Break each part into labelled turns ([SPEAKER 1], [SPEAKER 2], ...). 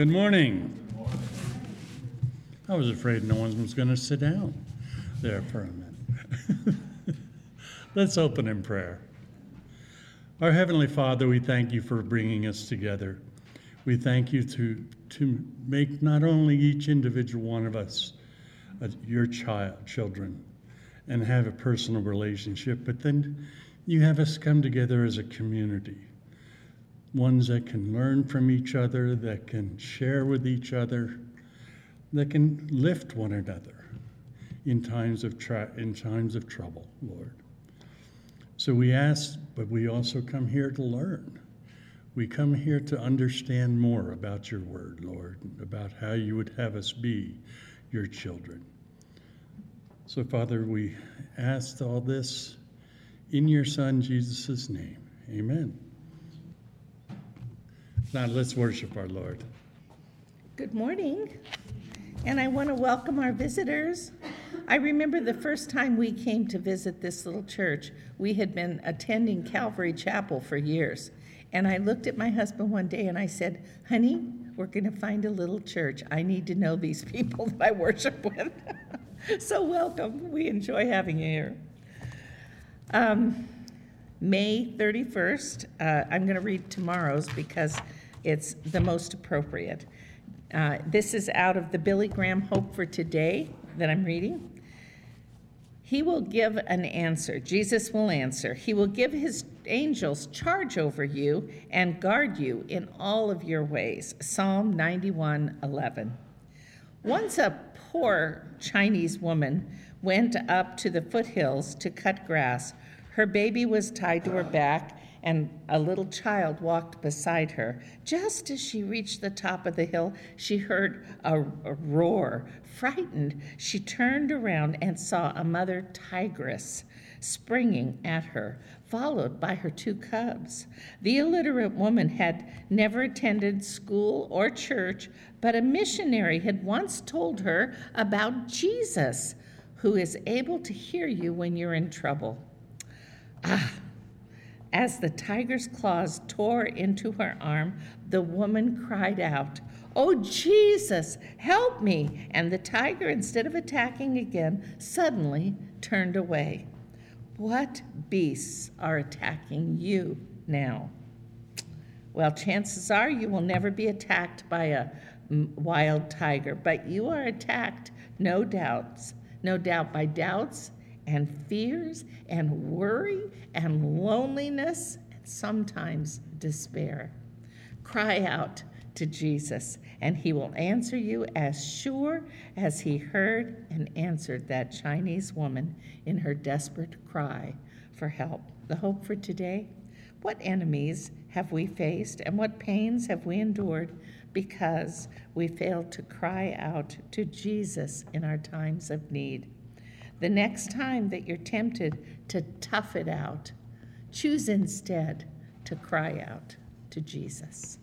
[SPEAKER 1] Good morning. I was afraid no one was going to sit down there for a minute. Let's open in prayer. Our Heavenly Father, we thank you for bringing us together. We thank you to, to make not only each individual one of us uh, your child, children, and have a personal relationship, but then you have us come together as a community ones that can learn from each other, that can share with each other, that can lift one another in times of in times of trouble, Lord. So we ask, but we also come here to learn. We come here to understand more about your word, Lord, about how you would have us be your children. So, Father, we ask all this in your Son, Jesus' name. Amen. Now let's worship our Lord.
[SPEAKER 2] Good morning. And I want to welcome our visitors. I remember the first time we came to visit this little church, we had been attending Calvary Chapel for years. And I looked at my husband one day and I said, Honey, we're going to find a little church. I need to know these people that I worship with. so, welcome. We enjoy having you here. Um, May 31st, uh, I'm going to read tomorrow's because it's the most appropriate. Uh, this is out of the Billy Graham Hope for Today that I'm reading. He will give an answer. Jesus will answer. He will give his angels charge over you and guard you in all of your ways. Psalm 91 11. Once a poor Chinese woman went up to the foothills to cut grass. Her baby was tied to her back and a little child walked beside her. Just as she reached the top of the hill, she heard a, a, roar. Frightened, she turned around and saw a mother tigress springing at her, followed by her two cubs. The illiterate woman had never attended school or church, but a missionary had once told her about Jesus, who is able to hear you when you're in trouble. Ah, as the tiger's claws tore into her arm, the woman cried out, Oh, Jesus, help me! And the tiger, instead of attacking again, suddenly turned away. What beasts are attacking you now? Well, chances are you will never be attacked by a mm, wild tiger, but you are attacked, no doubts, no doubt by doubts and fears and worry and loneliness and sometimes despair. Cry out to Jesus, and he will answer you as sure as he heard and answered that Chinese woman in her desperate cry for help. The hope for today what enemies have we faced and what pains have we endured because we failed to cry out to Jesus in our times of need? The next time that you're tempted to tough it out, choose instead to cry out to Jesus.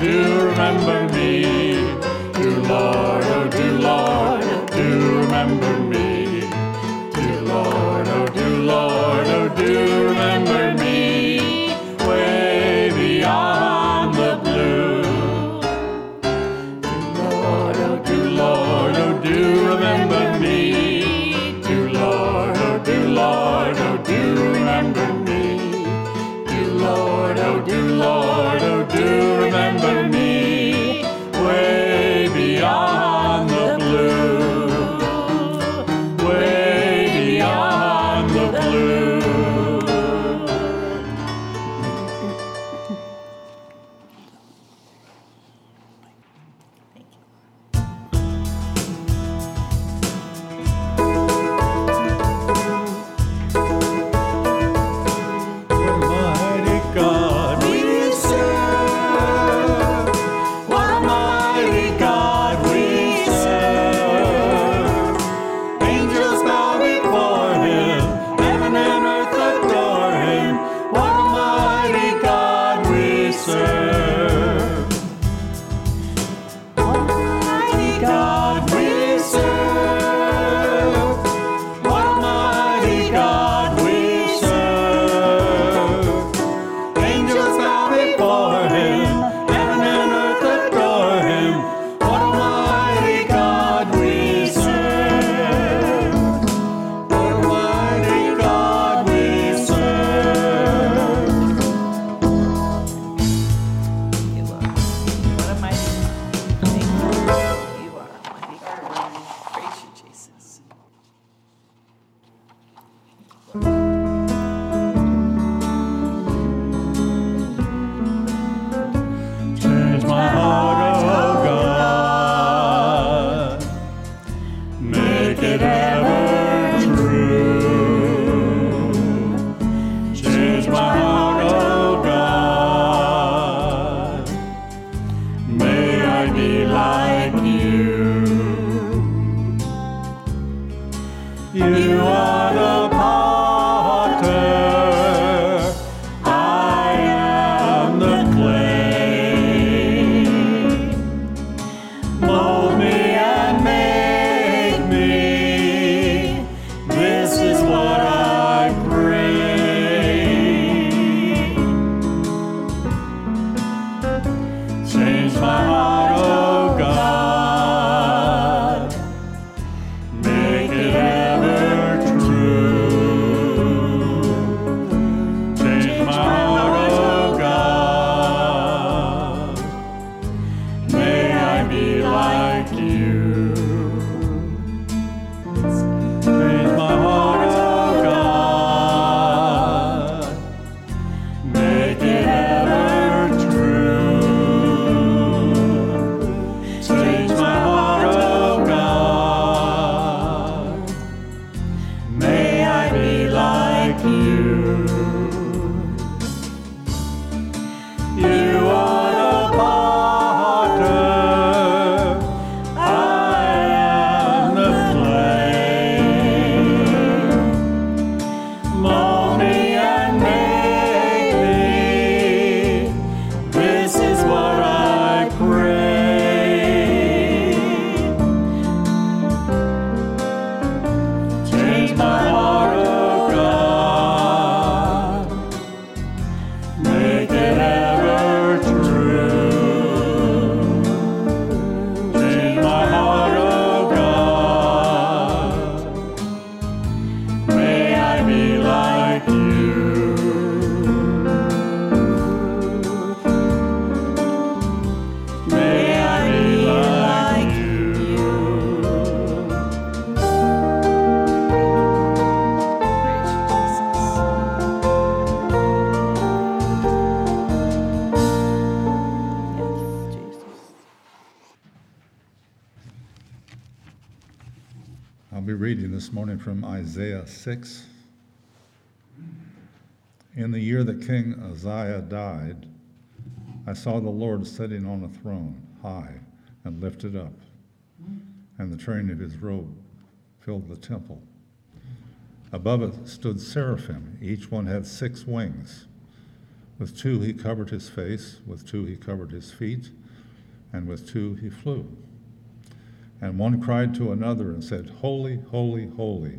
[SPEAKER 3] Oh remember me.
[SPEAKER 4] Isaiah 6. In the year that King Uzziah died, I saw the Lord sitting on a throne, high and lifted up, and the train of his robe filled the temple. Above it stood seraphim. Each one had six wings. With two he covered his face, with two he covered his feet, and with two he flew. And one cried to another and said, Holy, holy, holy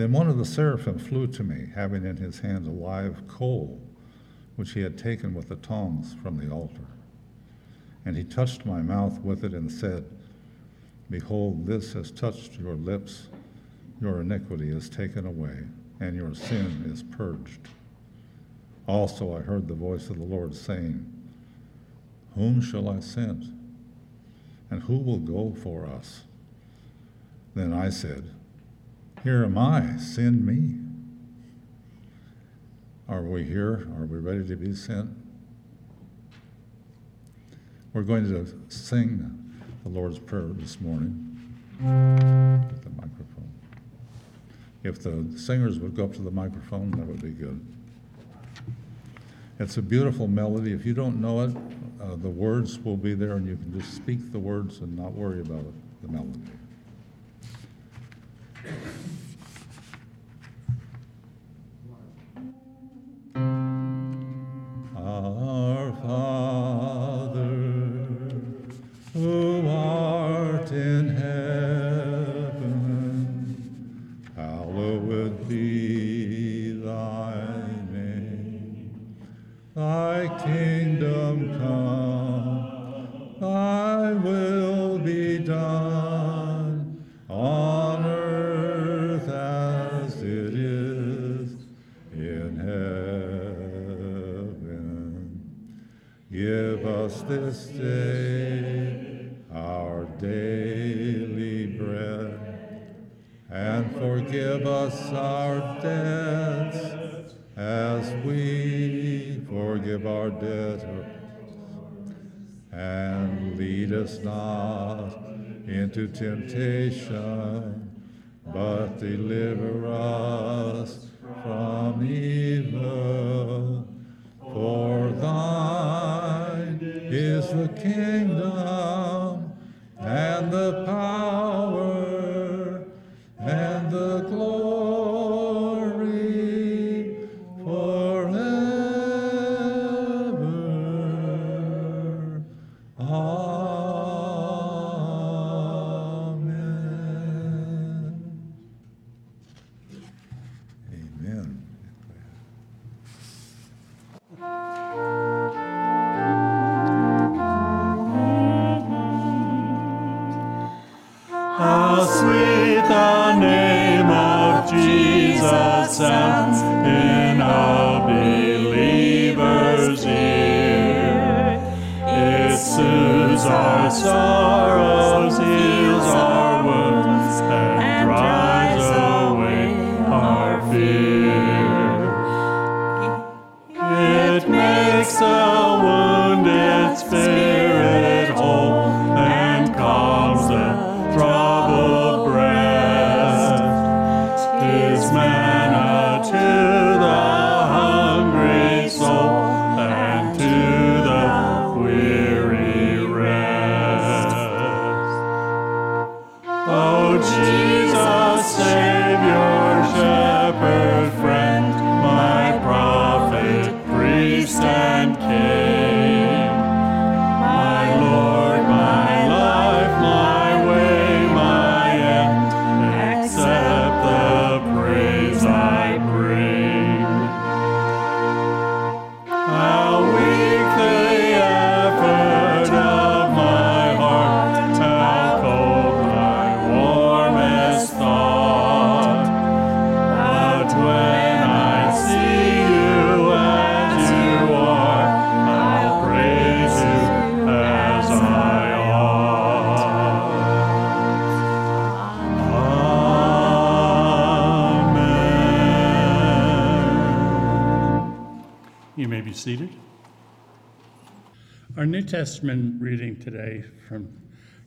[SPEAKER 4] Then one of the seraphim flew to me, having in his hand a live coal, which he had taken with the tongs from the altar. And he touched my mouth with it and said, Behold, this has touched your lips. Your iniquity is taken away, and your sin is purged. Also, I heard the voice of the Lord saying, Whom shall I send? And who will go for us? Then I said, Here am I, send me. Are we here? Are we ready to be sent? We're going to sing the Lord's Prayer this morning. Get the microphone. If the singers would go up to the microphone, that would be good. It's a beautiful melody. If you don't know it, uh, the words will be there, and you can just speak the words and not worry about it, the melody.
[SPEAKER 1] Sorrows,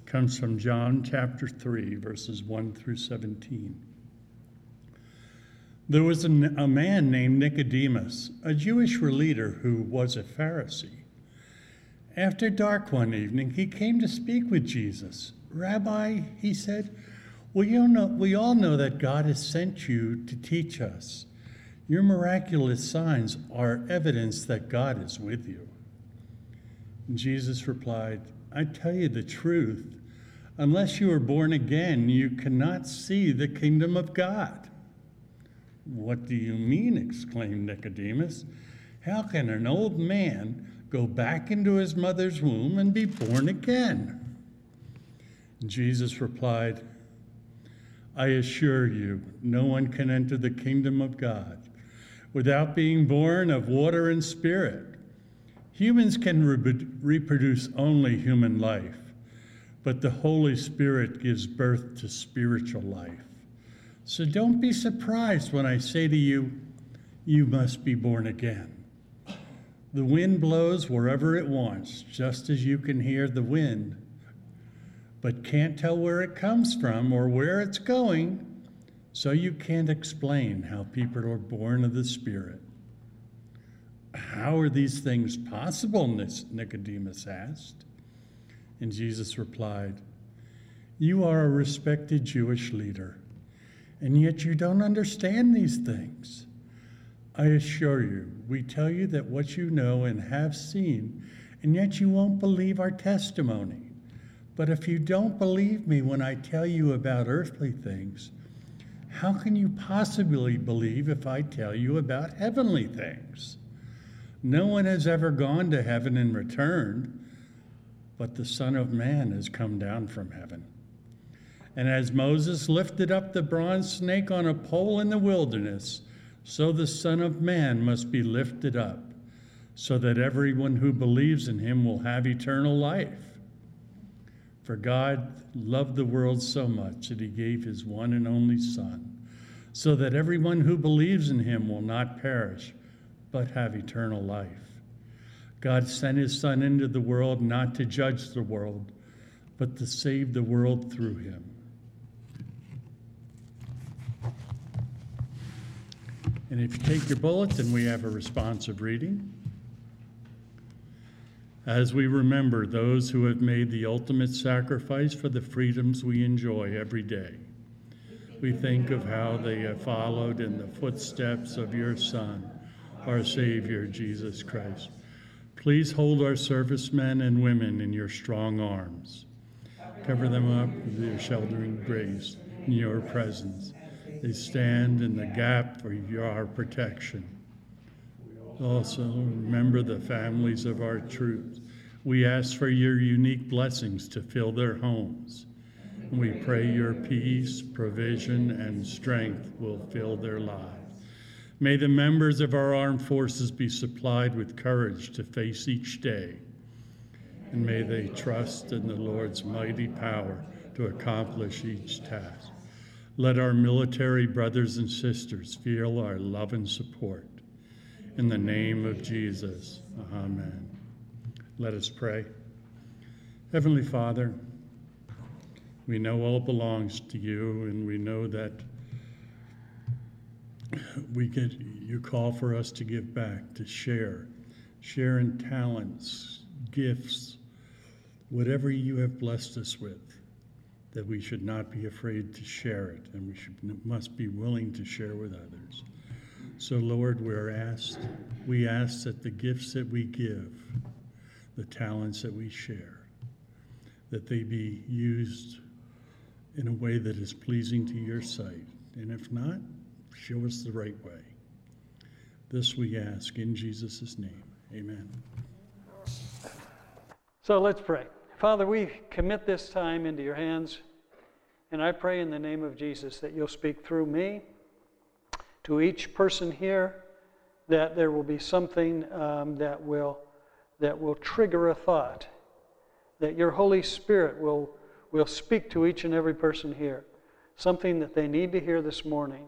[SPEAKER 1] comes from John chapter 3, verses 1 through 17. There was a, a man named Nicodemus, a Jewish leader who was a Pharisee. After dark one evening, he came to speak with Jesus. Rabbi, he said, know, we all know that God has sent you to teach us. Your miraculous signs are evidence that God is with you. And Jesus replied, I tell you the truth. Unless you are born again, you cannot see the kingdom of God. What do you mean? exclaimed Nicodemus. How can an old man go back into his mother's womb and be born again? Jesus replied, I assure you, no one can enter the kingdom of God without being born of water and spirit. Humans can re- reproduce only human life, but the Holy Spirit gives birth to spiritual life. So don't be surprised when I say to you, you must be born again. The wind blows wherever it wants, just as you can hear the wind, but can't tell where it comes from or where it's going, so you can't explain how people are born of the Spirit. How are these things possible? Nicodemus asked. And Jesus replied, You are a respected Jewish leader and yet you don't understand these things. I assure you, we tell you that what you know and have seen, and yet you won't believe our testimony. But if you don't believe me when I tell you about earthly things, how can you possibly believe if I tell you about heavenly things? No one has ever gone to heaven and returned, but the Son of Man has come down from heaven. And as Moses lifted up the bronze snake on a pole in the wilderness, so the Son of Man must be lifted up, so that everyone who believes in him will have eternal life. For God loved the world so much that he gave his one and only Son, so that everyone who believes in him will not perish, but have eternal life. God sent his Son into the world not to judge the world, but to save the world through him. And if you take your bulletin, we have a responsive reading. As we remember those who have made the ultimate sacrifice for the freedoms we enjoy every day, we think of how they have followed in the footsteps of your Son, our Savior, Jesus Christ. Please hold our servicemen and women in your strong arms. Cover them up with your sheltering grace in your presence they stand in the gap for your protection. Also, remember the families of our troops. We ask for your unique blessings to fill their homes. We pray your peace, provision, and strength will fill their lives. May the members of our armed forces be supplied with courage to face each day. And may they trust in the Lord's mighty power to accomplish each task. Let our military brothers and sisters feel our love and support. In the name of Jesus, amen. Let us pray. Heavenly Father, we know all belongs to you, and we know that we get you call for us to give back, to share, share in talents, gifts, whatever you have blessed us with that we should not be afraid to share it and we should, must be willing to share with others. So, Lord, we're asked, we ask that the gifts that we give, the talents that we share, that they be used in a way that is pleasing to your sight. And if not, show us the right way. This we ask in Jesus' name. Amen.
[SPEAKER 5] So let's pray. Father, we commit this time into your hands, and I pray in the name of Jesus that you'll speak through me to each person here, that there will be something um, that will that will trigger a thought, that your Holy Spirit will will speak to each and every person here, something that they need to hear this morning.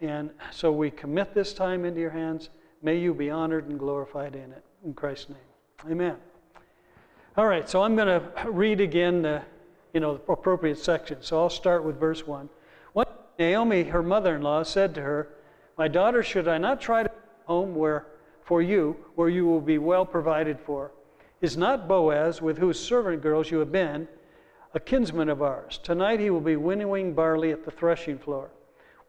[SPEAKER 5] And so we commit this time into your hands. May you be honored and glorified in it. In Christ's name. Amen. All right, so I'm going to read again the, you know, the appropriate section. So I'll start with verse 1. One Naomi, her mother-in-law, said to her, My daughter, should I not try to home where for you, where you will be well provided for? Is not Boaz, with whose servant girls you have been, a kinsman of ours? Tonight he will be winnowing barley at the threshing floor.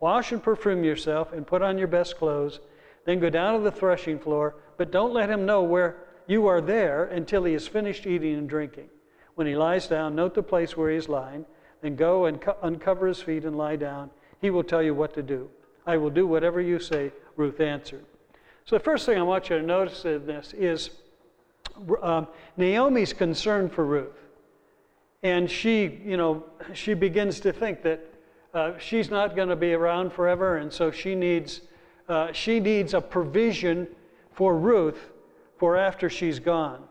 [SPEAKER 5] Wash and perfume yourself and put on your best clothes then go down to the threshing floor, but don't let him know where you are there until he has finished eating and drinking. When he lies down, note the place where he is lying. Then go and co- uncover his feet and lie down. He will tell you what to do. I will do whatever you say, Ruth answered. So, the first thing I want you to notice in this is um, Naomi's concern for Ruth. And she, you know, she begins to think that uh, she's not going to be around forever, and so she needs uh, she needs a provision for Ruth for after she's gone.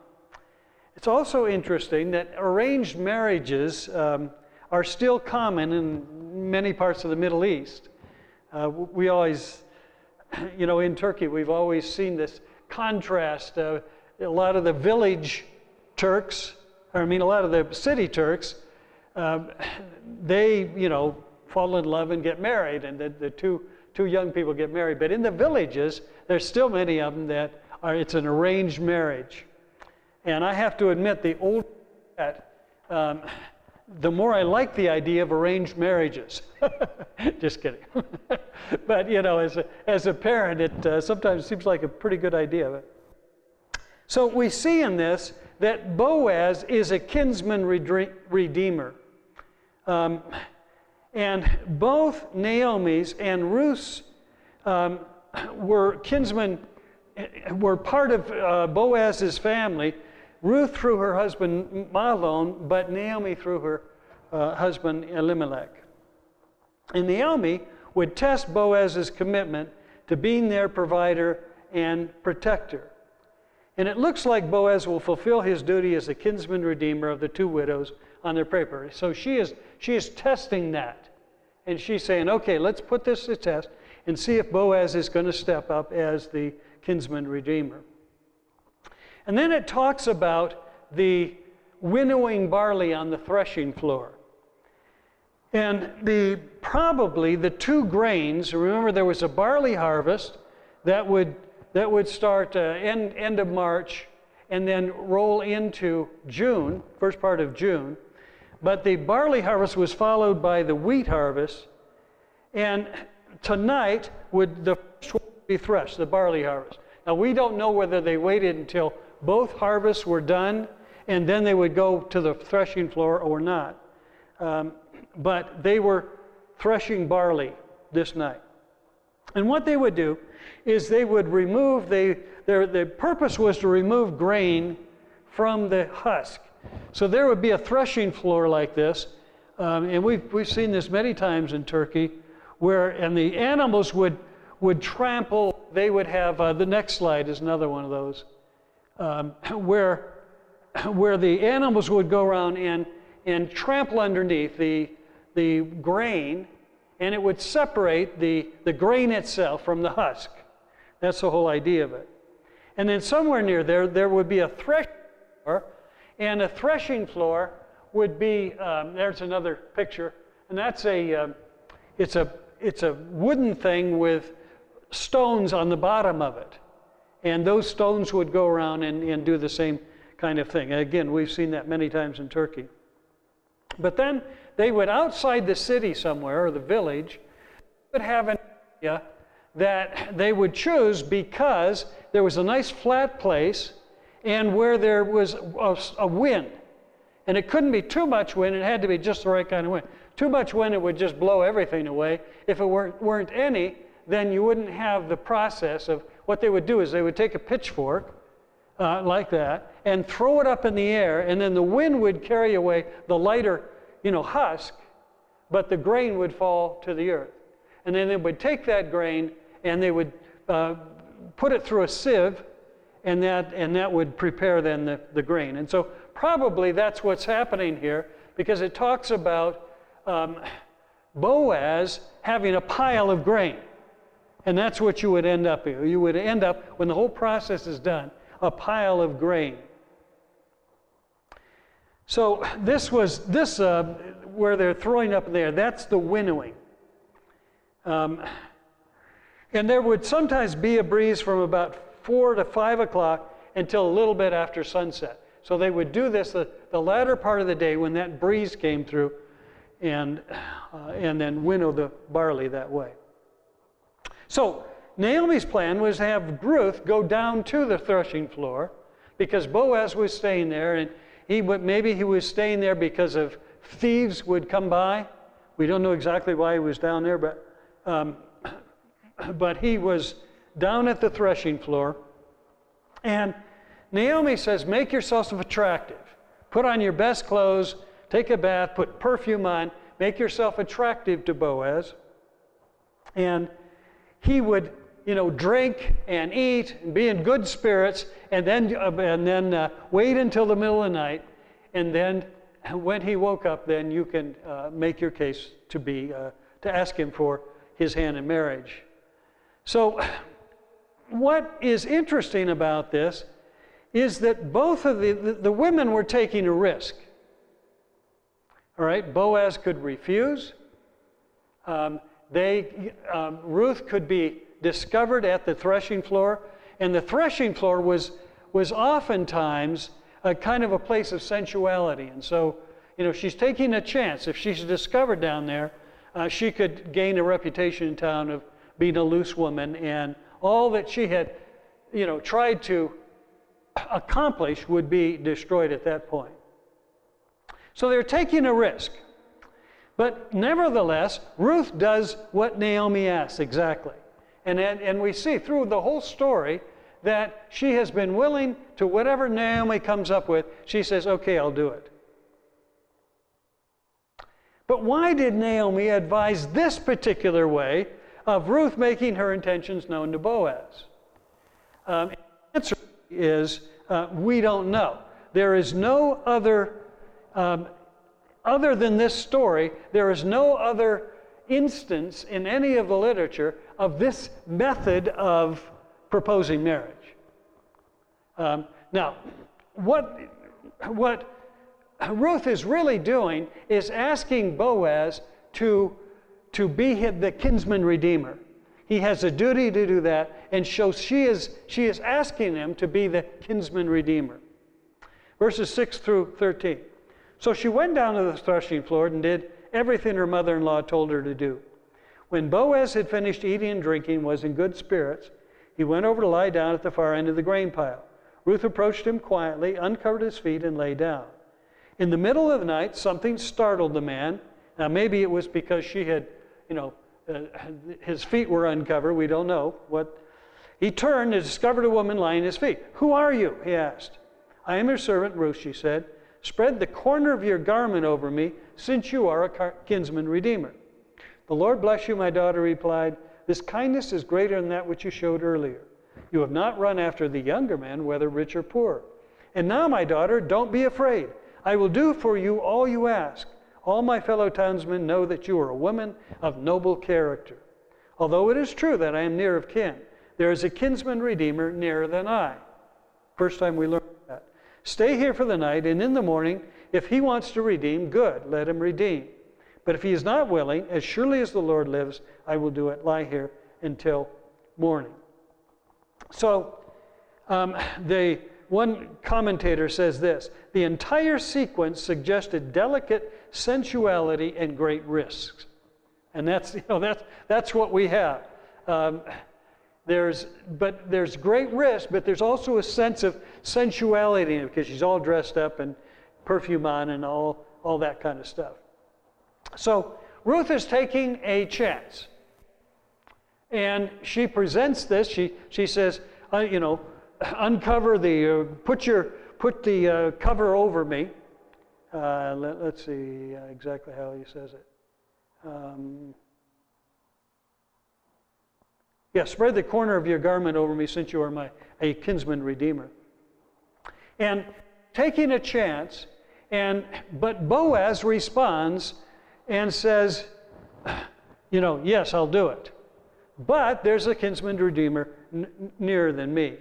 [SPEAKER 5] It's also interesting that arranged marriages um, are still common in many parts of the Middle East. Uh, we always, you know, in Turkey, we've always seen this contrast. A lot of the village Turks, or I mean, a lot of the city Turks, uh, they, you know, fall in love and get married, and the, the two two young people get married. But in the villages, there's still many of them that are, it's an arranged marriage. And I have to admit, the older that, um, the more I like the idea of arranged marriages. Just kidding. but, you know, as a, as a parent, it uh, sometimes seems like a pretty good idea. So we see in this that Boaz is a kinsman redeemer. Um, and both Naomi's and Ruth's um, were kinsmen, were part of uh, Boaz's family. Ruth through her husband Mahlon, but Naomi through her uh, husband Elimelech. And Naomi would test Boaz's commitment to being their provider and protector. And it looks like Boaz will fulfill his duty as the kinsman redeemer of the two widows on their paper. So she is, she is testing that. And she's saying, okay, let's put this to test and see if Boaz is going to step up as the kinsman redeemer. And then it talks about the winnowing barley on the threshing floor. And the probably the two grains, remember there was a barley harvest that would that would start uh, end, end of March and then roll into June, first part of June. But the barley harvest was followed by the wheat harvest. And tonight would the be threshed, the barley harvest. Now we don't know whether they waited until both harvests were done and then they would go to the threshing floor or not. Um, but they were threshing barley this night. And what they would do is they would remove, they, their, their purpose was to remove grain from the husk. So there would be a threshing floor like this, um, and we've, we've seen this many times in Turkey, where, and the animals would, would trample, they would have, uh, the next slide is another one of those, um, where, where the animals would go around and, and trample underneath the, the grain, and it would separate the, the grain itself from the husk. That's the whole idea of it. And then somewhere near there, there would be a threshing floor, and a threshing floor would be, um, there's another picture, and that's a, um, it's a, it's a wooden thing with stones on the bottom of it. And those stones would go around and, and do the same kind of thing. Again, we've seen that many times in Turkey. But then they would, outside the city somewhere, or the village, would have an area that they would choose because there was a nice flat place and where there was a, a, wind. And it couldn't be too much wind, it had to be just the right kind of wind. Too much wind, it would just blow everything away. If it weren't, weren't any, then you wouldn't have the process of what they would do is they would take a pitchfork uh, like that and throw it up in the air, and then the wind would carry away the lighter, you know, husk, but the grain would fall to the earth. And then they would take that grain and they would uh, put it through a sieve and that, and that would prepare then the, the grain. And so probably that's what's happening here because it talks about um, Boaz having a pile of grain. And that's what you would end up here. You would end up, when the whole process is done, a pile of grain. So this was, this, uh, where they're throwing up there, that's the winnowing. Um, and there would sometimes be a breeze from about 4 to 5 o'clock until a little bit after sunset. So they would do this the, the latter part of the day when that breeze came through and, uh, and then winnow the barley that way. So Naomi's plan was to have Ruth go down to the threshing floor because Boaz was staying there and he maybe he was staying there because of thieves would come by. We don't know exactly why he was down there, but um, but he was down at the threshing floor. And Naomi says, Make yourself attractive. Put on your best clothes, take a bath, put perfume on, make yourself attractive to Boaz. And he would, you know, drink and eat and be in good spirits, and then, uh, and then uh, wait until the middle of the night. And then when he woke up, then you can uh, make your case to be, uh, to ask him for his hand in marriage. So, what is interesting about this is that both of the, the, the women were taking a risk. All right, Boaz could refuse. Um, they, um, Ruth could be discovered at the threshing floor, and the threshing floor was, was oftentimes a kind of a place of sensuality. And so, you know, she's taking a chance. If she's discovered down there, uh, she could gain a reputation in town of being a loose woman, and all that she had, you know, tried to accomplish would be destroyed at that point. So they're taking a risk. But nevertheless, Ruth does what Naomi asks exactly. And, and we see through the whole story that she has been willing to whatever Naomi comes up with, she says, okay, I'll do it. But why did Naomi advise this particular way of Ruth making her intentions known to Boaz? Um, the answer is uh, we don't know. There is no other, um, other than this story, there is no other instance in any of the literature of this method of proposing marriage. Um, now, what, what Ruth is really doing is asking Boaz to, to be the kinsman redeemer. He has a duty to do that, and so she is, she is asking him to be the kinsman redeemer. Verses 6 through 13. So she went down to the threshing floor and did everything her mother in law told her to do. When Boaz had finished eating and drinking, was in good spirits, he went over to lie down at the far end of the grain pile. Ruth approached him quietly, uncovered his feet, and lay down. In the middle of the night, something startled the man. Now, maybe it was because she had, you know, uh, his feet were uncovered. We don't know what. He turned and discovered a woman lying at his feet. Who are you? he asked. I am your servant, Ruth, she said. Spread the corner of your garment over me, since you are a kinsman redeemer. The Lord bless you, my daughter replied. This kindness is greater than that which you showed earlier. You have not run after the younger man, whether rich or poor. And now, my daughter, don't be afraid. I will do for you all you ask. All my fellow townsmen know that you are a woman of noble character. Although it is true that I am near of kin, there is a kinsman redeemer nearer than I. First time we learned that. Stay here for the night, and in the morning, if he wants to redeem, good, let him redeem. But if he is not willing, as surely as the Lord lives, I will do it. Lie here until morning. So, um, they one commentator says this the entire sequence suggested delicate sensuality and great risks. And that's, you know, that's, that's what we have. Um, there's, but there's great risk, but there's also a sense of sensuality in it because she's all dressed up and perfume on and all, all that kind of stuff. So Ruth is taking a chance. And she presents this. She, she says, uh, you know, uncover the, uh, put, your, put the uh, cover over me. Uh, let, us see uh, exactly how he says it. Um, yeah, spread the corner of your garment over me since you are my a kinsman redeemer. And taking a chance, and but Boaz responds and says, you know, yes, I'll do it. but there's a kinsman redeemer n- nearer than me.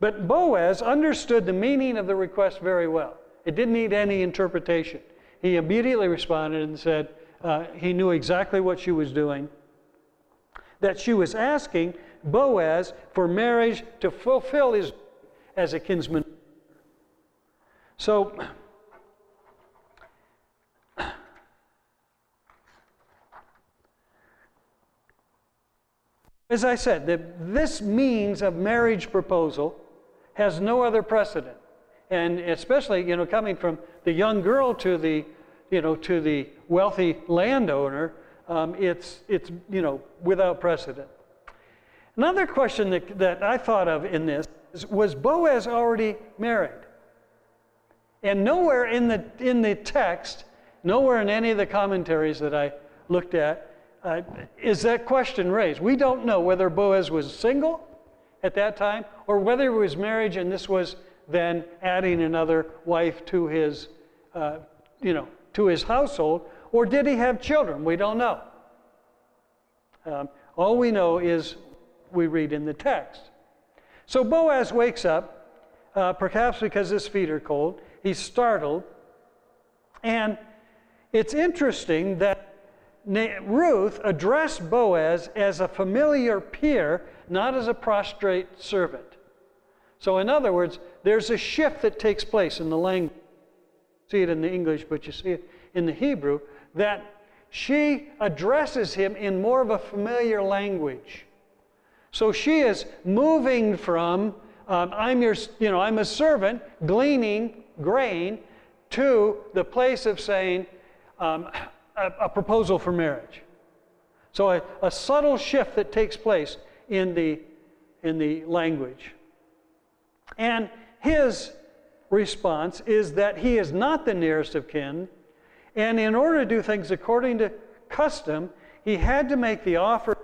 [SPEAKER 5] But Boaz understood the meaning of the request very well. It didn't need any interpretation. He immediately responded and said uh, he knew exactly what she was doing. That she was asking Boaz for marriage to fulfill his as a kinsman. So, as I said, the, this means of marriage proposal has no other precedent. And especially, you know, coming from the young girl to the, you know, to the wealthy landowner, um, it's, it's, you know, without precedent. Another question that, that I thought of in this is, was Boaz already married? And nowhere in the, in the text, nowhere in any of the commentaries that I looked at, uh, is that question raised. We don't know whether Boaz was single at that time or whether it was marriage and this was then adding another wife to his, uh, you know, to his household, or did he have children? We don't know. Um, all we know is we read in the text. So Boaz wakes up, uh, perhaps because his feet are cold. He's startled. And it's interesting that Ruth addressed Boaz as a familiar peer, not as a prostrate servant. So, in other words, there's a shift that takes place in the language. See it in the English, but you see it in the Hebrew, that she addresses him in more of a familiar language. So she is moving from um, I'm your, you know, I'm a servant gleaning grain to the place of saying um, a, a, proposal for marriage. So a, a subtle shift that takes place in the in the language. And his response is that he is not the nearest of kin, and in order to do things according to custom, he had to make the offer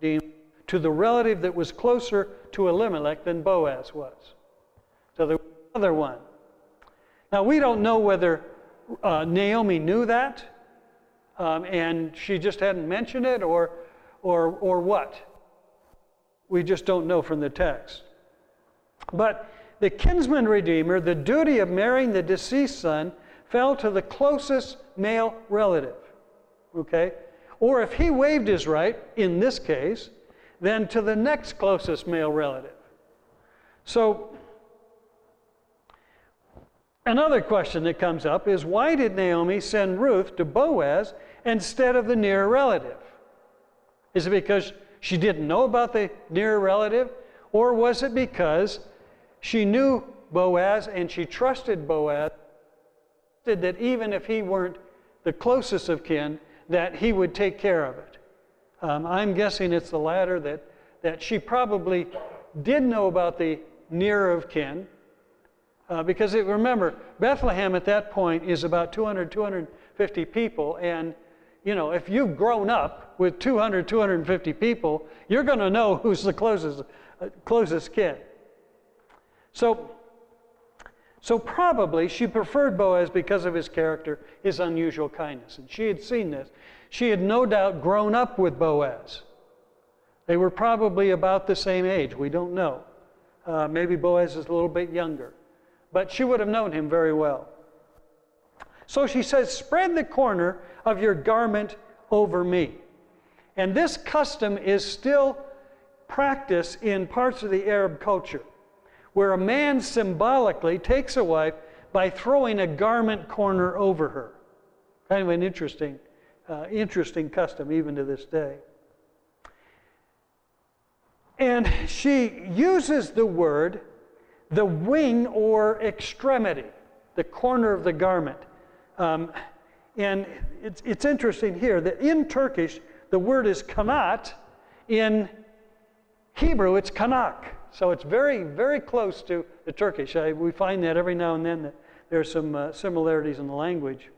[SPEAKER 5] to the relative that was closer to Elimelech than Boaz was. So there was another one. Now, we don't know whether uh, Naomi knew that um, and she just hadn't mentioned it or, or, or what. We just don't know from the text. But the kinsman redeemer, the duty of marrying the deceased son, fell to the closest male relative. Okay? Or if he waived his right, in this case, then to the next closest male relative. So, another question that comes up is why did Naomi send Ruth to Boaz instead of the nearer relative? Is it because she didn't know about the nearer relative? Or was it because she knew Boaz and she trusted Boaz, that even if he weren't the closest of kin, that he would take care of it? Um, I'm guessing it's the latter that, that she probably did know about the nearer of kin. Uh, because it, remember, Bethlehem at that point is about 200, 250 people. And, you know, if you've grown up with 200, 250 people, you're going to know who's the closest, closest kin. So, so probably she preferred Boaz because of his character, his unusual kindness. And she had seen this. She had no doubt grown up with Boaz. They were probably about the same age. We don't know. Uh, maybe Boaz is a little bit younger. But she would have known him very well. So she says, Spread the corner of your garment over me. And this custom is still practiced in parts of the Arab culture, where a man symbolically takes a wife by throwing a garment corner over her. Kind of an interesting uh, interesting custom even to this day. And she uses the word the wing or extremity, the corner of the garment. Um, and it's, it's interesting here that in Turkish, the word is kanat. In Hebrew, it's kanak. So it's very, very close to the Turkish. I, we find that every now and then that there are some uh, similarities in the language.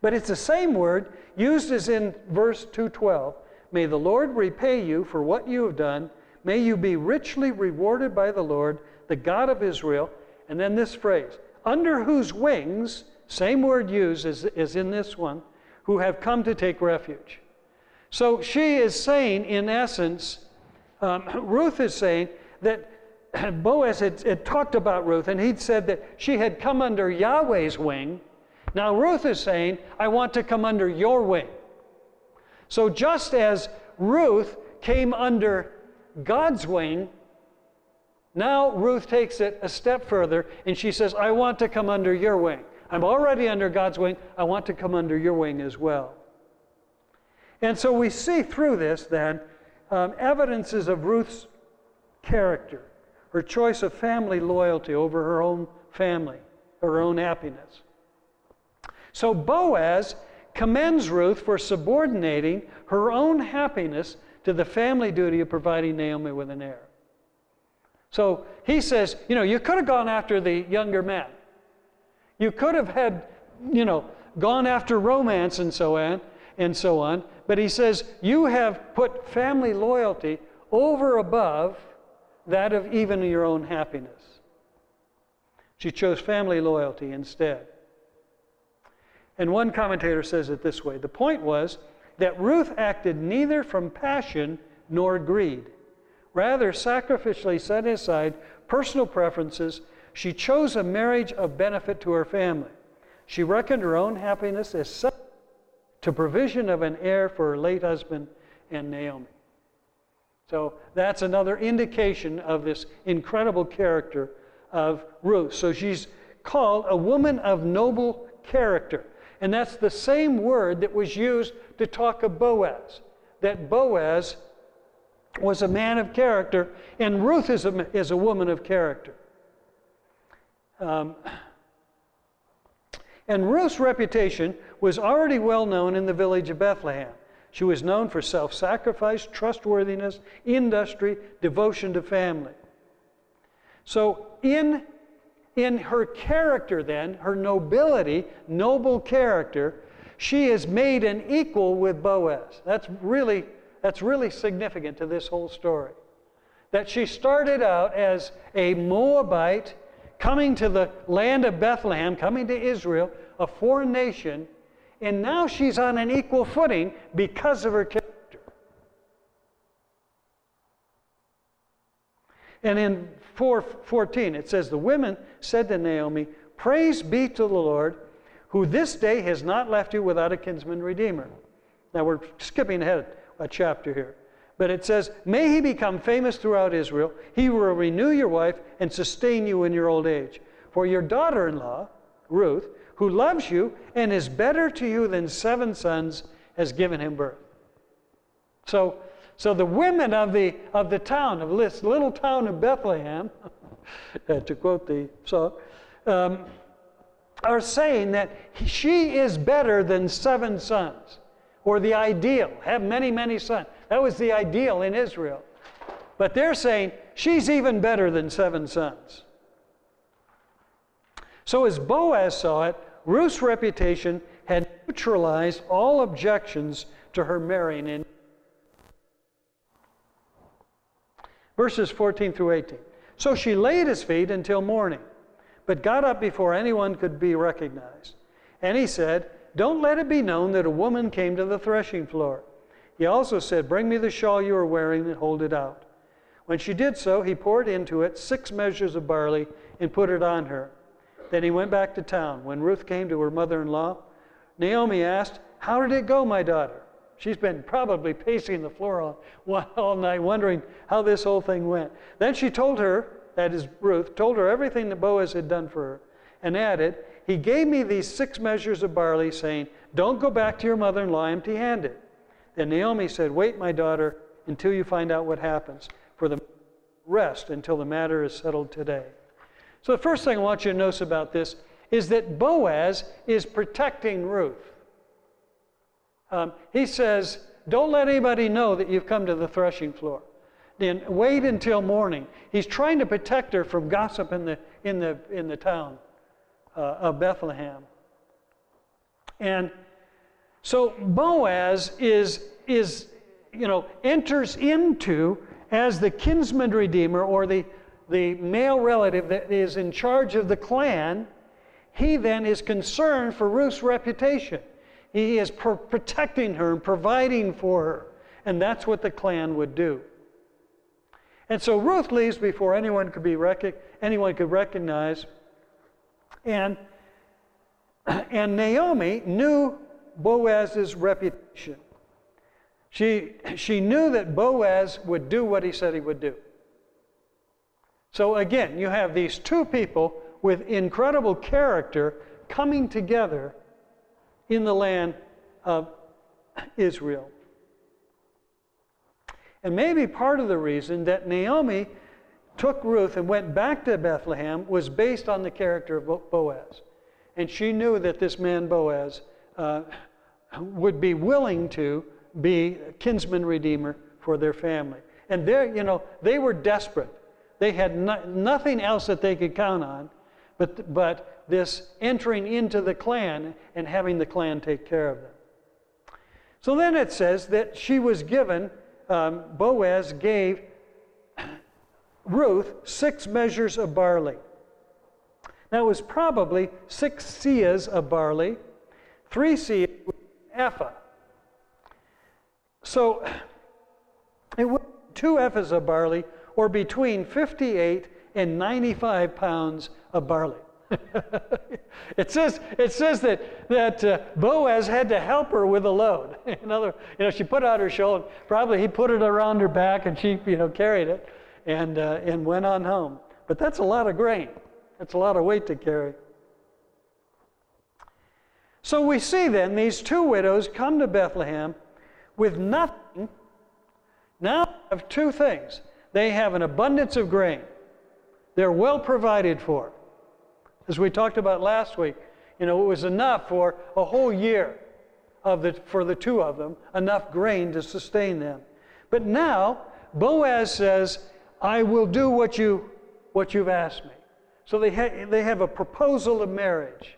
[SPEAKER 5] But it's the same word used as in verse 212. May the Lord repay you for what you have done. May you be richly rewarded by the Lord, the God of Israel. And then this phrase, under whose wings, same word used as, as in this one, who have come to take refuge. So she is saying, in essence, um, Ruth is saying that Boaz had, had talked about Ruth, and he'd said that she had come under Yahweh's wing. Now Ruth is saying, I want to come under your wing. So just as Ruth came under God's wing, now Ruth takes it a step further and she says, I want to come under your wing. I'm already under God's wing. I want to come under your wing as well. And so we see through this then um, evidences of Ruth's character, her choice of family loyalty over her own family, her own happiness. So Boaz commends Ruth for subordinating her own happiness to the family duty of providing Naomi with an heir. So he says, you know, you could have gone after the younger man. You could have had, you know, gone after romance and so on and so on. But he says, you have put family loyalty over above that of even your own happiness. She chose family loyalty instead. And one commentator says it this way the point was that Ruth acted neither from passion nor greed. Rather, sacrificially setting aside personal preferences, she chose a marriage of benefit to her family. She reckoned her own happiness as such to provision of an heir for her late husband and Naomi. So that's another indication of this incredible character of Ruth. So she's called a woman of noble character. And that's the same word that was used to talk of Boaz. That Boaz was a man of character, and Ruth is a, is a woman of character. Um, and Ruth's reputation was already well known in the village of Bethlehem. She was known for self sacrifice, trustworthiness, industry, devotion to family. So, in in her character, then, her nobility, noble character, she is made an equal with Boaz. That's really, that's really significant to this whole story. That she started out as a Moabite coming to the land of Bethlehem, coming to Israel, a foreign nation, and now she's on an equal footing because of her character. And in 4:14 it says the women said to Naomi, "Praise be to the Lord, who this day has not left you without a kinsman redeemer." Now we're skipping ahead a chapter here. But it says, May he become famous throughout Israel. He will renew your wife and sustain you in your old age. For your daughter in law, Ruth, who loves you and is better to you than seven sons, has given him birth. So so the women of the, of the town, of this little town of Bethlehem, to quote the song, um, are saying that she is better than seven sons, or the ideal, have many, many sons. That was the ideal in Israel. But they're saying she's even better than seven sons. So as Boaz saw it, Ruth's reputation had neutralized all objections to her marrying in Verses 14 through 18. So she lay at his feet until morning, but got up before anyone could be recognized. And he said, Don't let it be known that a woman came to the threshing floor. He also said, Bring me the shawl you are wearing and hold it out. When she did so, he poured into it six measures of barley and put it on her. Then he went back to town. When Ruth came to her mother in law, Naomi asked, How did it go, my daughter? She's been probably pacing the floor all, night, wondering how this whole thing went. Then she told her, that is Ruth, told her everything that Boaz had done for her, and added, He gave me these six measures of barley, saying, Don't go back to your mother in law empty handed. Then Naomi said, Wait, my daughter, until you find out what happens, for the rest until the matter is settled today. So, the first thing I want you to notice about this is that Boaz is protecting Ruth. Um, he says, Don't let anybody know that you've come to the threshing floor. Then wait until morning. He's trying to protect her from gossip in the, in the, in the town uh, of Bethlehem. And so Boaz is, is, you know, enters into as the kinsman redeemer or the, the male relative that is in charge of the clan. He then is concerned for Ruth's reputation. He is pro- protecting her and providing for her. And that's what the clan would do. And so Ruth leaves before anyone could be rec- anyone could recognize. And, and Naomi knew Boaz's reputation. She, she knew that Boaz would do what he said he would do. So again, you have these two people with incredible character coming together in the land of Israel. And maybe part of the reason that Naomi took Ruth and went back to Bethlehem was based on the character of Boaz. And she knew that this man, Boaz, uh, would be willing to be kinsman redeemer for their family. And they you know, they were desperate. They had no, nothing else that they could count on but, but this entering into the clan and having the clan take care of them. So then it says that she was given, um, Boaz gave Ruth six measures of barley. Now it was probably six seahs of barley, three seahs ephah. So it was two ephahs of barley, or between 58 and 95 pounds of barley. it says, it says that, that uh, Boaz had to help her with a load. In other, you know, she put out her shoulder. Probably he put it around her back and she, you know, carried it and, uh, and went on home. But that's a lot of grain. That's a lot of weight to carry. So we see then these two widows come to Bethlehem with nothing. Now have two things. They have an abundance of grain. They're well provided for. As we talked about last week, you know, it was enough for a whole year of the, for the two of them, enough grain to sustain them. But now, Boaz says, I will do what, you, what you've asked me. So they, ha- they have a proposal of marriage.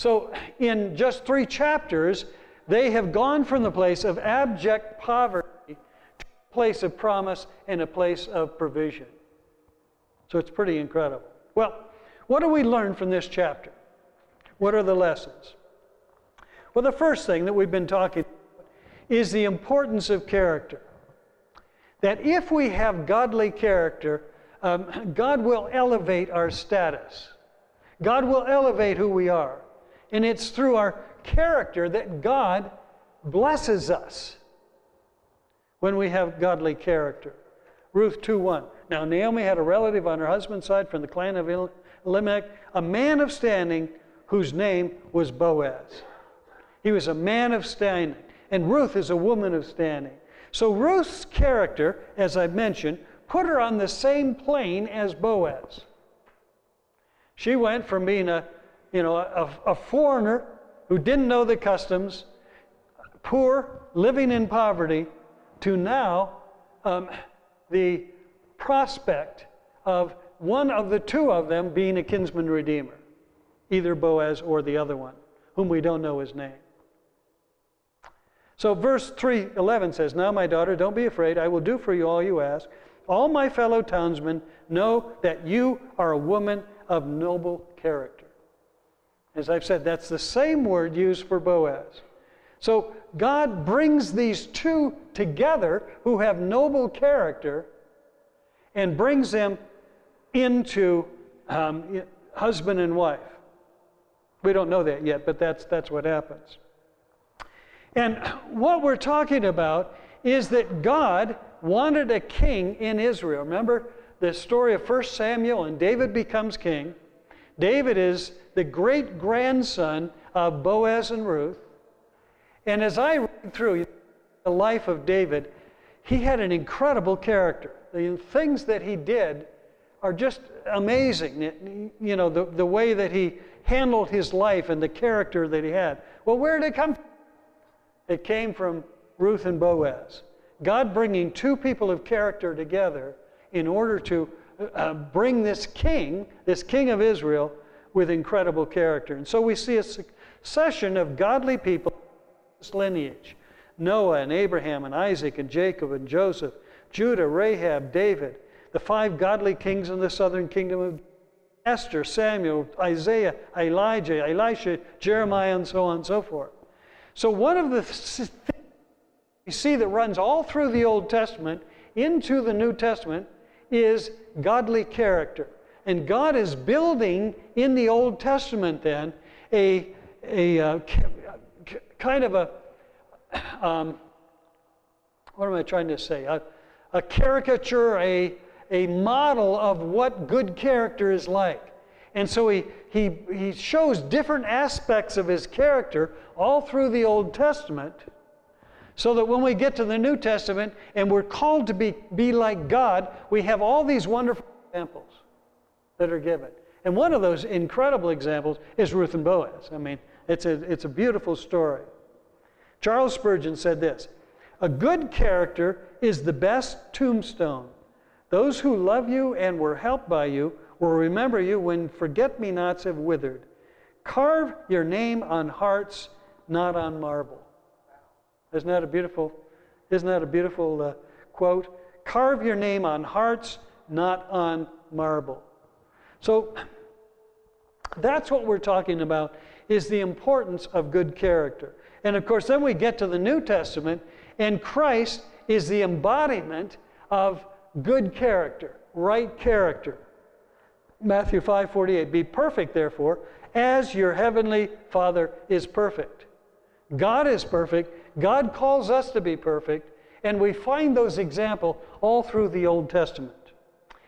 [SPEAKER 5] So, in just three chapters, they have gone from the place of abject poverty to a place of promise and a place of provision. So, it's pretty incredible. Well, what do we learn from this chapter? What are the lessons? Well, the first thing that we've been talking about is the importance of character. That if we have godly character, um, God will elevate our status. God will elevate who we are. And it's through our character that God blesses us when we have godly character. Ruth 2:1. Now Naomi had a relative on her husband's side from the clan of Elimelech, a man of standing whose name was Boaz. He was a man of standing, and Ruth is a woman of standing. So Ruth's character, as I mentioned, put her on the same plane as Boaz. She went from being a you know, a, a foreigner who didn't know the customs, poor, living in poverty, to now um, the prospect of one of the two of them being a kinsman redeemer, either Boaz or the other one, whom we don't know his name. So verse 3:11 says, "Now my daughter, don't be afraid. I will do for you all you ask. All my fellow townsmen know that you are a woman of noble character." As I've said, that's the same word used for Boaz. So God brings these two together who have noble character and brings them into um, husband and wife. We don't know that yet, but that's, that's what happens. And what we're talking about is that God wanted a king in Israel. Remember the story of 1 Samuel, and David becomes king. David is the great grandson of Boaz and Ruth. And as I read through the life of David, he had an incredible character. The things that he did are just amazing. You know, the, the way that he handled his life and the character that he had. Well, where did it come from? It came from Ruth and Boaz. God bringing two people of character together in order to uh, bring this king, this king of Israel, with incredible character. And so we see a succession of godly people this lineage Noah and Abraham and Isaac and Jacob and Joseph, Judah, Rahab, David, the five godly kings in the southern kingdom of Esther, Samuel, Isaiah, Elijah, Elisha, Jeremiah, and so on and so forth. So, one of the things you see that runs all through the Old Testament into the New Testament is godly character. And God is building in the Old Testament then a, a uh, kind of a, um, what am I trying to say? A, a caricature, a, a model of what good character is like. And so he, he, he shows different aspects of his character all through the Old Testament so that when we get to the New Testament and we're called to be, be like God, we have all these wonderful examples that are given. And one of those incredible examples is Ruth and Boaz. I mean, it's a, it's a beautiful story. Charles Spurgeon said this A good character is the best tombstone. Those who love you and were helped by you will remember you when forget me nots have withered. Carve your name on hearts, not on marble. Isn't that a beautiful, isn't that a beautiful uh, quote? Carve your name on hearts, not on marble. So that's what we're talking about is the importance of good character. And of course, then we get to the New Testament, and Christ is the embodiment of good character, right character. Matthew 5:48 Be perfect therefore as your heavenly Father is perfect. God is perfect. God calls us to be perfect, and we find those examples all through the Old Testament.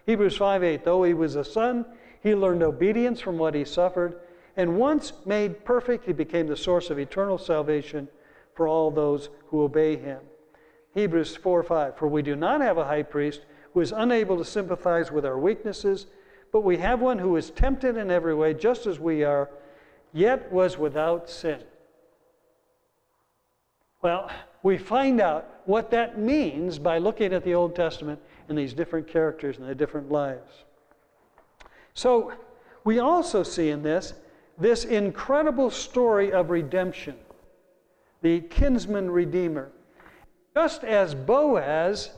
[SPEAKER 5] Hebrews 5:8 Though he was a son, he learned obedience from what he suffered, and once made perfect, he became the source of eternal salvation for all those who obey him. Hebrews 4:5 For we do not have a high priest who is unable to sympathize with our weaknesses but we have one who is tempted in every way, just as we are, yet was without sin. Well, we find out what that means by looking at the Old Testament and these different characters and their different lives. So, we also see in this this incredible story of redemption, the kinsman redeemer. Just as Boaz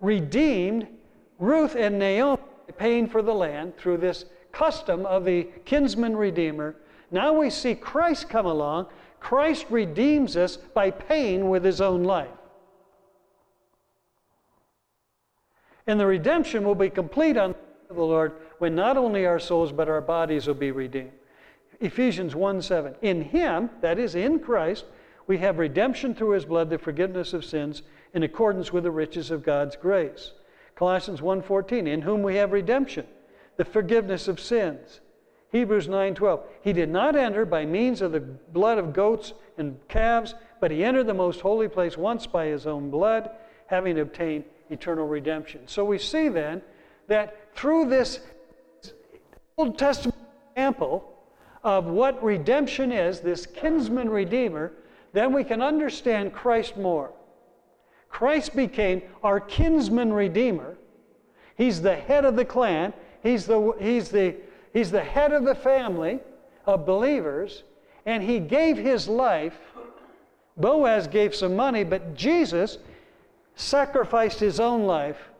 [SPEAKER 5] redeemed Ruth and Naomi paying for the land through this custom of the kinsman redeemer. Now we see Christ come along. Christ redeems us by paying with his own life. And the redemption will be complete on the Lord when not only our souls but our bodies will be redeemed. Ephesians 1 7. In him, that is in Christ, we have redemption through his blood, the forgiveness of sins, in accordance with the riches of God's grace. Colossians 1:14, in whom we have redemption, the forgiveness of sins. Hebrews 9:12, he did not enter by means of the blood of goats and calves, but he entered the most holy place once by his own blood, having obtained eternal redemption. So we see then that through this Old Testament example of what redemption is, this kinsman redeemer, then we can understand Christ more. Christ became our kinsman redeemer. He's the head of the clan, he's the, he's the, he's the head of the family of believers, and he gave his life. Boaz gave some money, but Jesus sacrificed his own life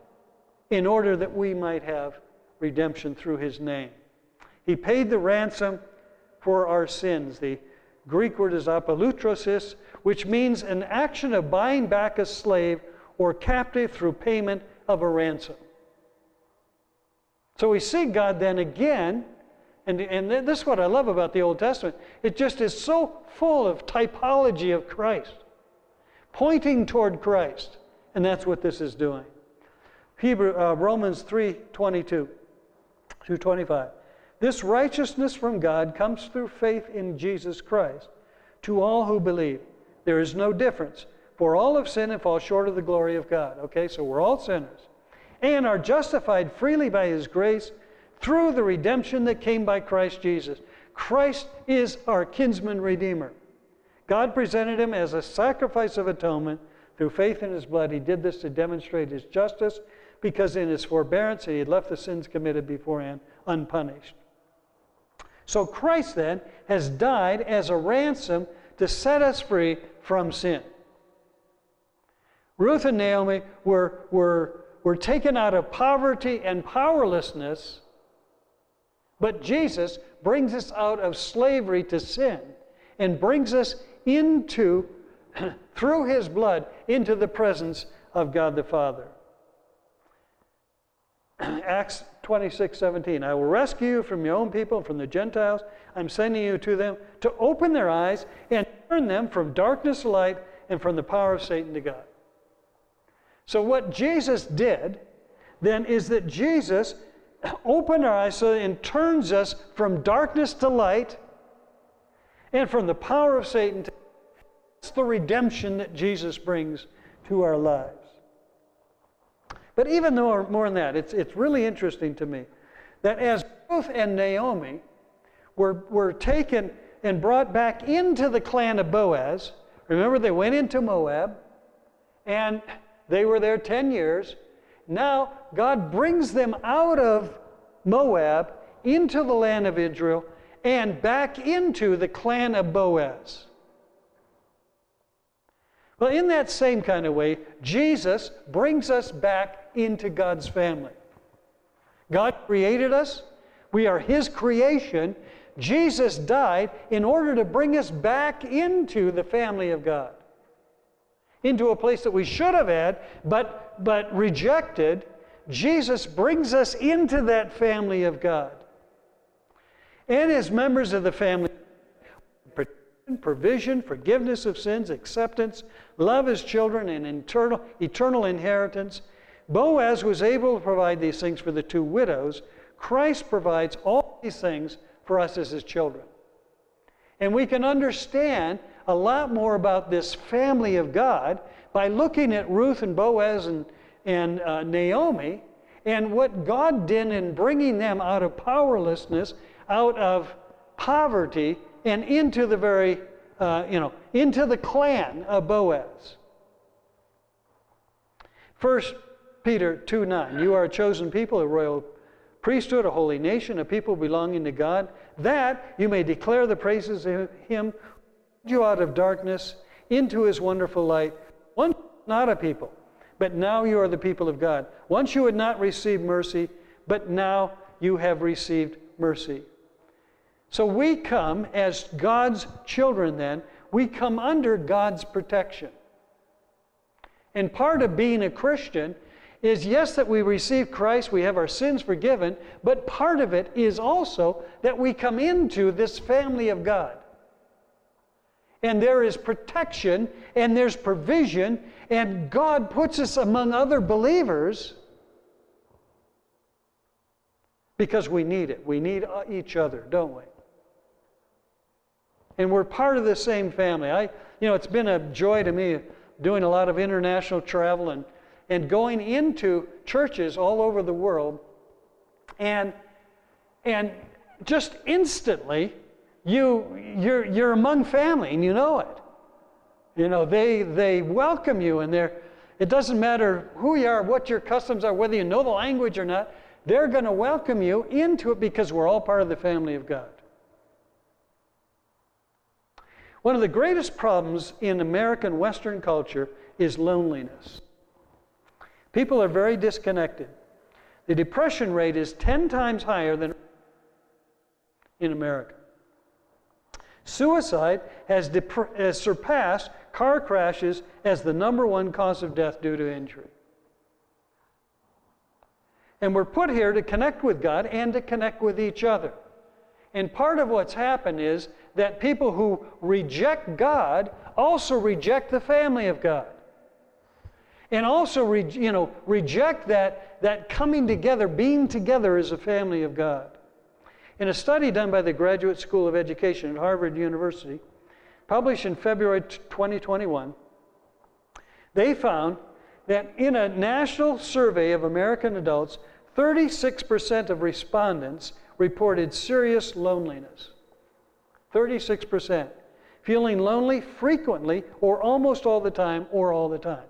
[SPEAKER 5] in order that we might have redemption through his name. He paid the ransom for our sins. The Greek word is apolutrosis, which means an action of buying back a slave or captive through payment of a ransom. So we see God then again, and, and this is what I love about the Old Testament. It just is so full of typology of Christ, pointing toward Christ. And that's what this is doing. Hebrew, uh, Romans 3 22 through 25. This righteousness from God comes through faith in Jesus Christ to all who believe. There is no difference. For all have sinned and fall short of the glory of God. Okay, so we're all sinners. And are justified freely by His grace through the redemption that came by Christ Jesus. Christ is our kinsman redeemer. God presented him as a sacrifice of atonement through faith in his blood. He did this to demonstrate his justice because in his forbearance he had left the sins committed beforehand unpunished. So Christ then has died as a ransom to set us free from sin. Ruth and Naomi were, were, were taken out of poverty and powerlessness, but Jesus brings us out of slavery to sin and brings us into, through his blood, into the presence of God the Father. Acts 26, 17. I will rescue you from your own people, from the Gentiles. I'm sending you to them to open their eyes and turn them from darkness to light and from the power of Satan to God. So, what Jesus did then is that Jesus opened our eyes so and turns us from darkness to light and from the power of Satan to it's the redemption that Jesus brings to our lives. But even more, more than that, it's, it's really interesting to me that as Ruth and Naomi were, were taken and brought back into the clan of Boaz, remember they went into Moab and they were there 10 years. Now God brings them out of Moab into the land of Israel and back into the clan of Boaz. Well, in that same kind of way, Jesus brings us back into God's family. God created us, we are His creation. Jesus died in order to bring us back into the family of God, into a place that we should have had, but, but rejected. Jesus brings us into that family of God. And as members of the family, provision, forgiveness of sins, acceptance, love as children, and eternal, eternal inheritance. Boaz was able to provide these things for the two widows. Christ provides all these things for us as his children. And we can understand a lot more about this family of God by looking at Ruth and Boaz and, and uh, Naomi and what God did in bringing them out of powerlessness, out of poverty, and into the very, uh, you know, into the clan of Boaz. First Peter 2 9, you are a chosen people, a royal priesthood, a holy nation, a people belonging to God, that you may declare the praises of Him you out of darkness into His wonderful light. Once not a people, but now you are the people of God. Once you had not received mercy, but now you have received mercy. So we come as God's children, then, we come under God's protection. And part of being a Christian is yes, that we receive Christ, we have our sins forgiven, but part of it is also that we come into this family of God. And there is protection and there's provision, and God puts us among other believers because we need it. We need uh, each other, don't we? and we're part of the same family. I, you know, it's been a joy to me doing a lot of international travel and, and going into churches all over the world. And, and just instantly, you, you're, you're among family and you know it. You know, they, they welcome you and they're, it doesn't matter who you are, what your customs are, whether you know the language or not, they're going to welcome you into it because we're all part of the family of God. One of the greatest problems in American Western culture is loneliness. People are very disconnected. The depression rate is 10 times higher than in America. Suicide has, dep- surpassed car crashes as the number one cause of death due to injury. And we're put here to connect with God and to connect with each other. And part of what's happened is that people who reject God also reject the family of God. And also, re, you know, reject that, that coming together, being together as a family of God. In a study done by the Graduate School of Education at Harvard University, published in February 2021, they found that in a national survey of American adults, 36% of respondents reported serious loneliness. 36%. Feeling lonely frequently or almost all the time or all the time.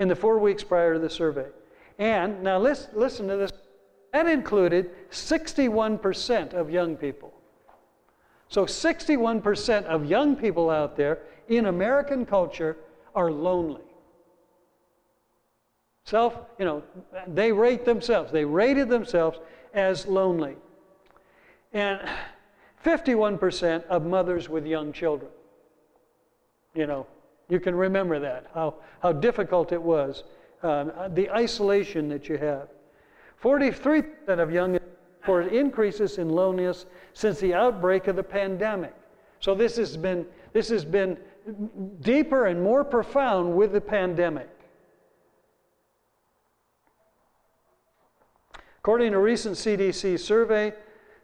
[SPEAKER 5] In the four weeks prior to the survey. And now listen, listen to this. That included 61% of young people. So 61% of young people out there in American culture are lonely. Self, you know, they rate themselves, they rated themselves as lonely. And 51% of mothers with young children. You know, you can remember that, how, how difficult it was, um, the isolation that you have. 43% of young for increases in loneliness since the outbreak of the pandemic. So this has been, this has been deeper and more profound with the pandemic. According to a recent CDC survey,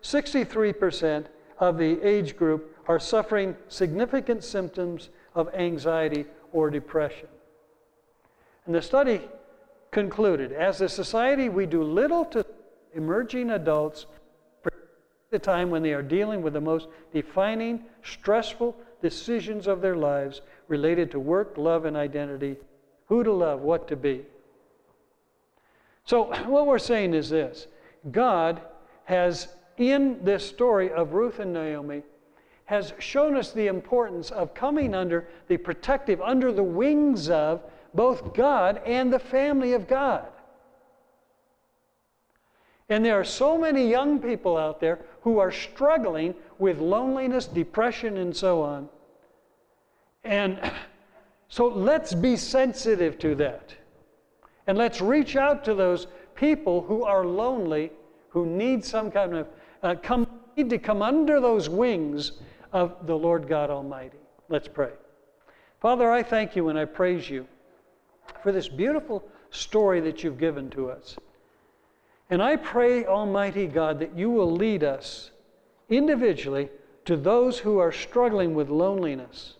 [SPEAKER 5] 63% of the age group are suffering significant symptoms of anxiety or depression. And the study concluded as a society, we do little to emerging adults the time when they are dealing with the most defining, stressful decisions of their lives related to work, love, and identity who to love, what to be. So, what we're saying is this God has, in this story of Ruth and Naomi, has shown us the importance of coming under the protective, under the wings of both God and the family of God. And there are so many young people out there who are struggling with loneliness, depression, and so on. And so let's be sensitive to that. And let's reach out to those people who are lonely, who need some kind of, uh, come, need to come under those wings of the Lord God Almighty. Let's pray. Father, I thank you and I praise you for this beautiful story that you've given to us. And I pray, Almighty God, that you will lead us individually to those who are struggling with loneliness,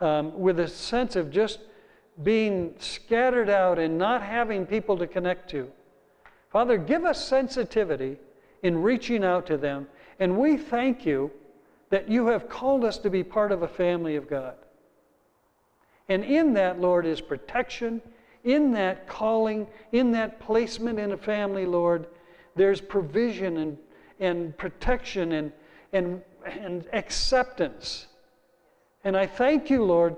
[SPEAKER 5] um, with a sense of just being scattered out and not having people to connect to. Father, give us sensitivity in reaching out to them. And we thank you that you have called us to be part of a family of God. And in that, Lord, is protection. In that calling, in that placement in a family, Lord, there's provision and, and protection and, and, and acceptance. And I thank you, Lord,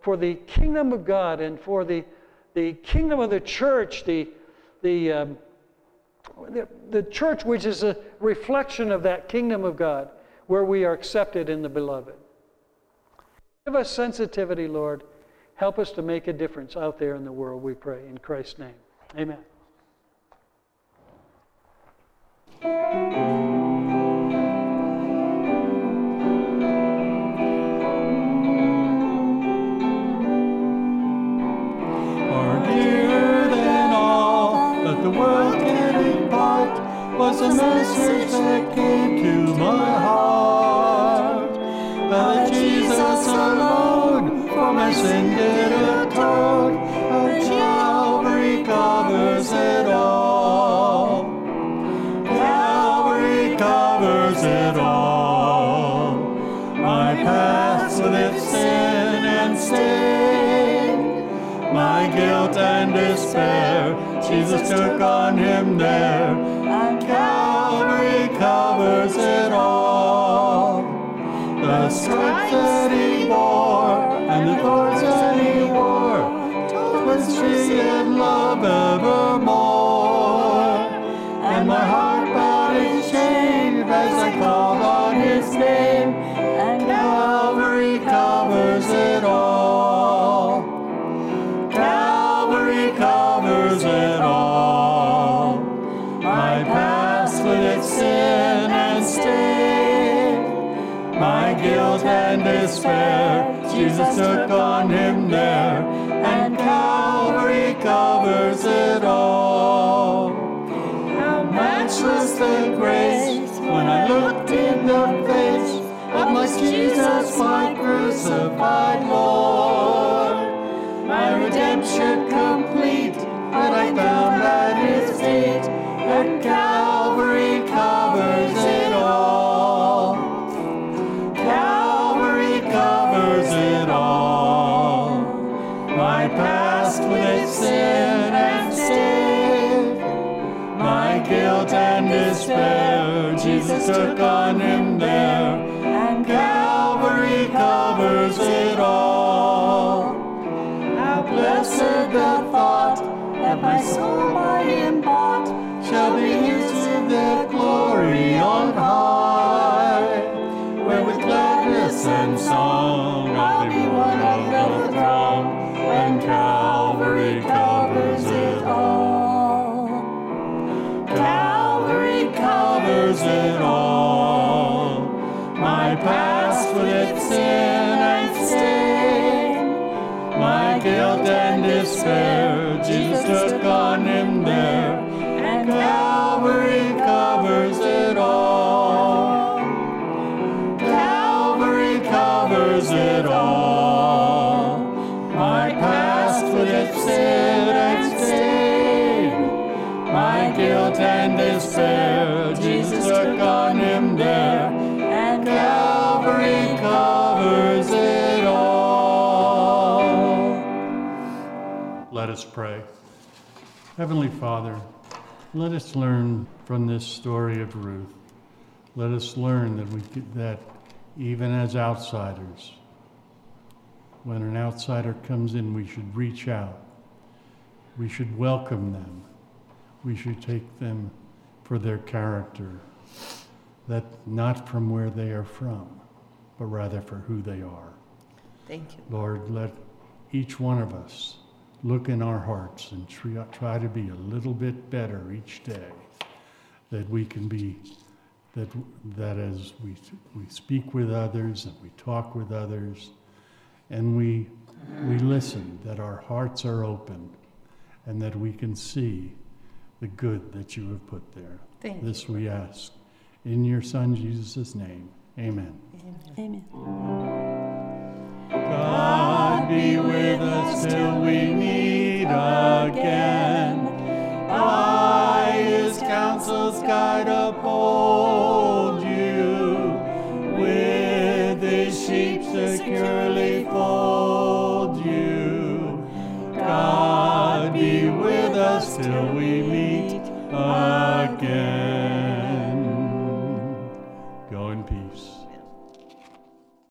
[SPEAKER 5] for the kingdom of God and for the, the kingdom of the church, the, the, um, the, the church which is a reflection of that kingdom of God, where we are accepted in the beloved. Give us sensitivity, Lord. Help us to make a difference out there in the world, we pray. In Christ's name. Amen.
[SPEAKER 1] was a message that came to my heart. Calvary covers it all. Calvary covers it all. My past with sin and stain, my guilt and despair, Jesus took on him there and Calvary covers it all. The stripes that on him there, and Calvary covers it all. How matchless the grace when I looked in the face of my Jesus, my crucified Lord. took on him there, and Calvary covers it all. How blessed the thought that my soul by him bought shall be his in the glory on high, where with gladness and song. Covers it all. My past with its sin and stain, my guilt and despair, Jesus took on him
[SPEAKER 6] us pray. Heavenly Father, let us learn from this story of Ruth. Let us learn that we that even as outsiders, when an outsider comes in, we should reach out. We should welcome them. We should take them for their character, that not from where they are from, but rather for who they are.
[SPEAKER 7] Thank you.
[SPEAKER 6] Lord, let each one of us look in our hearts and try, try to be a little bit better each day. That we can be, that, that as we, we speak with others and we talk with others and we, we listen, that our hearts are open and that we can see the good that you have put there.
[SPEAKER 7] Thank
[SPEAKER 6] This we ask. In your Son Jesus' name, amen.
[SPEAKER 8] Amen.
[SPEAKER 1] God be with us till we meet again. By his counsel's guide uphold you. With his sheep securely fold you. God be with us till we meet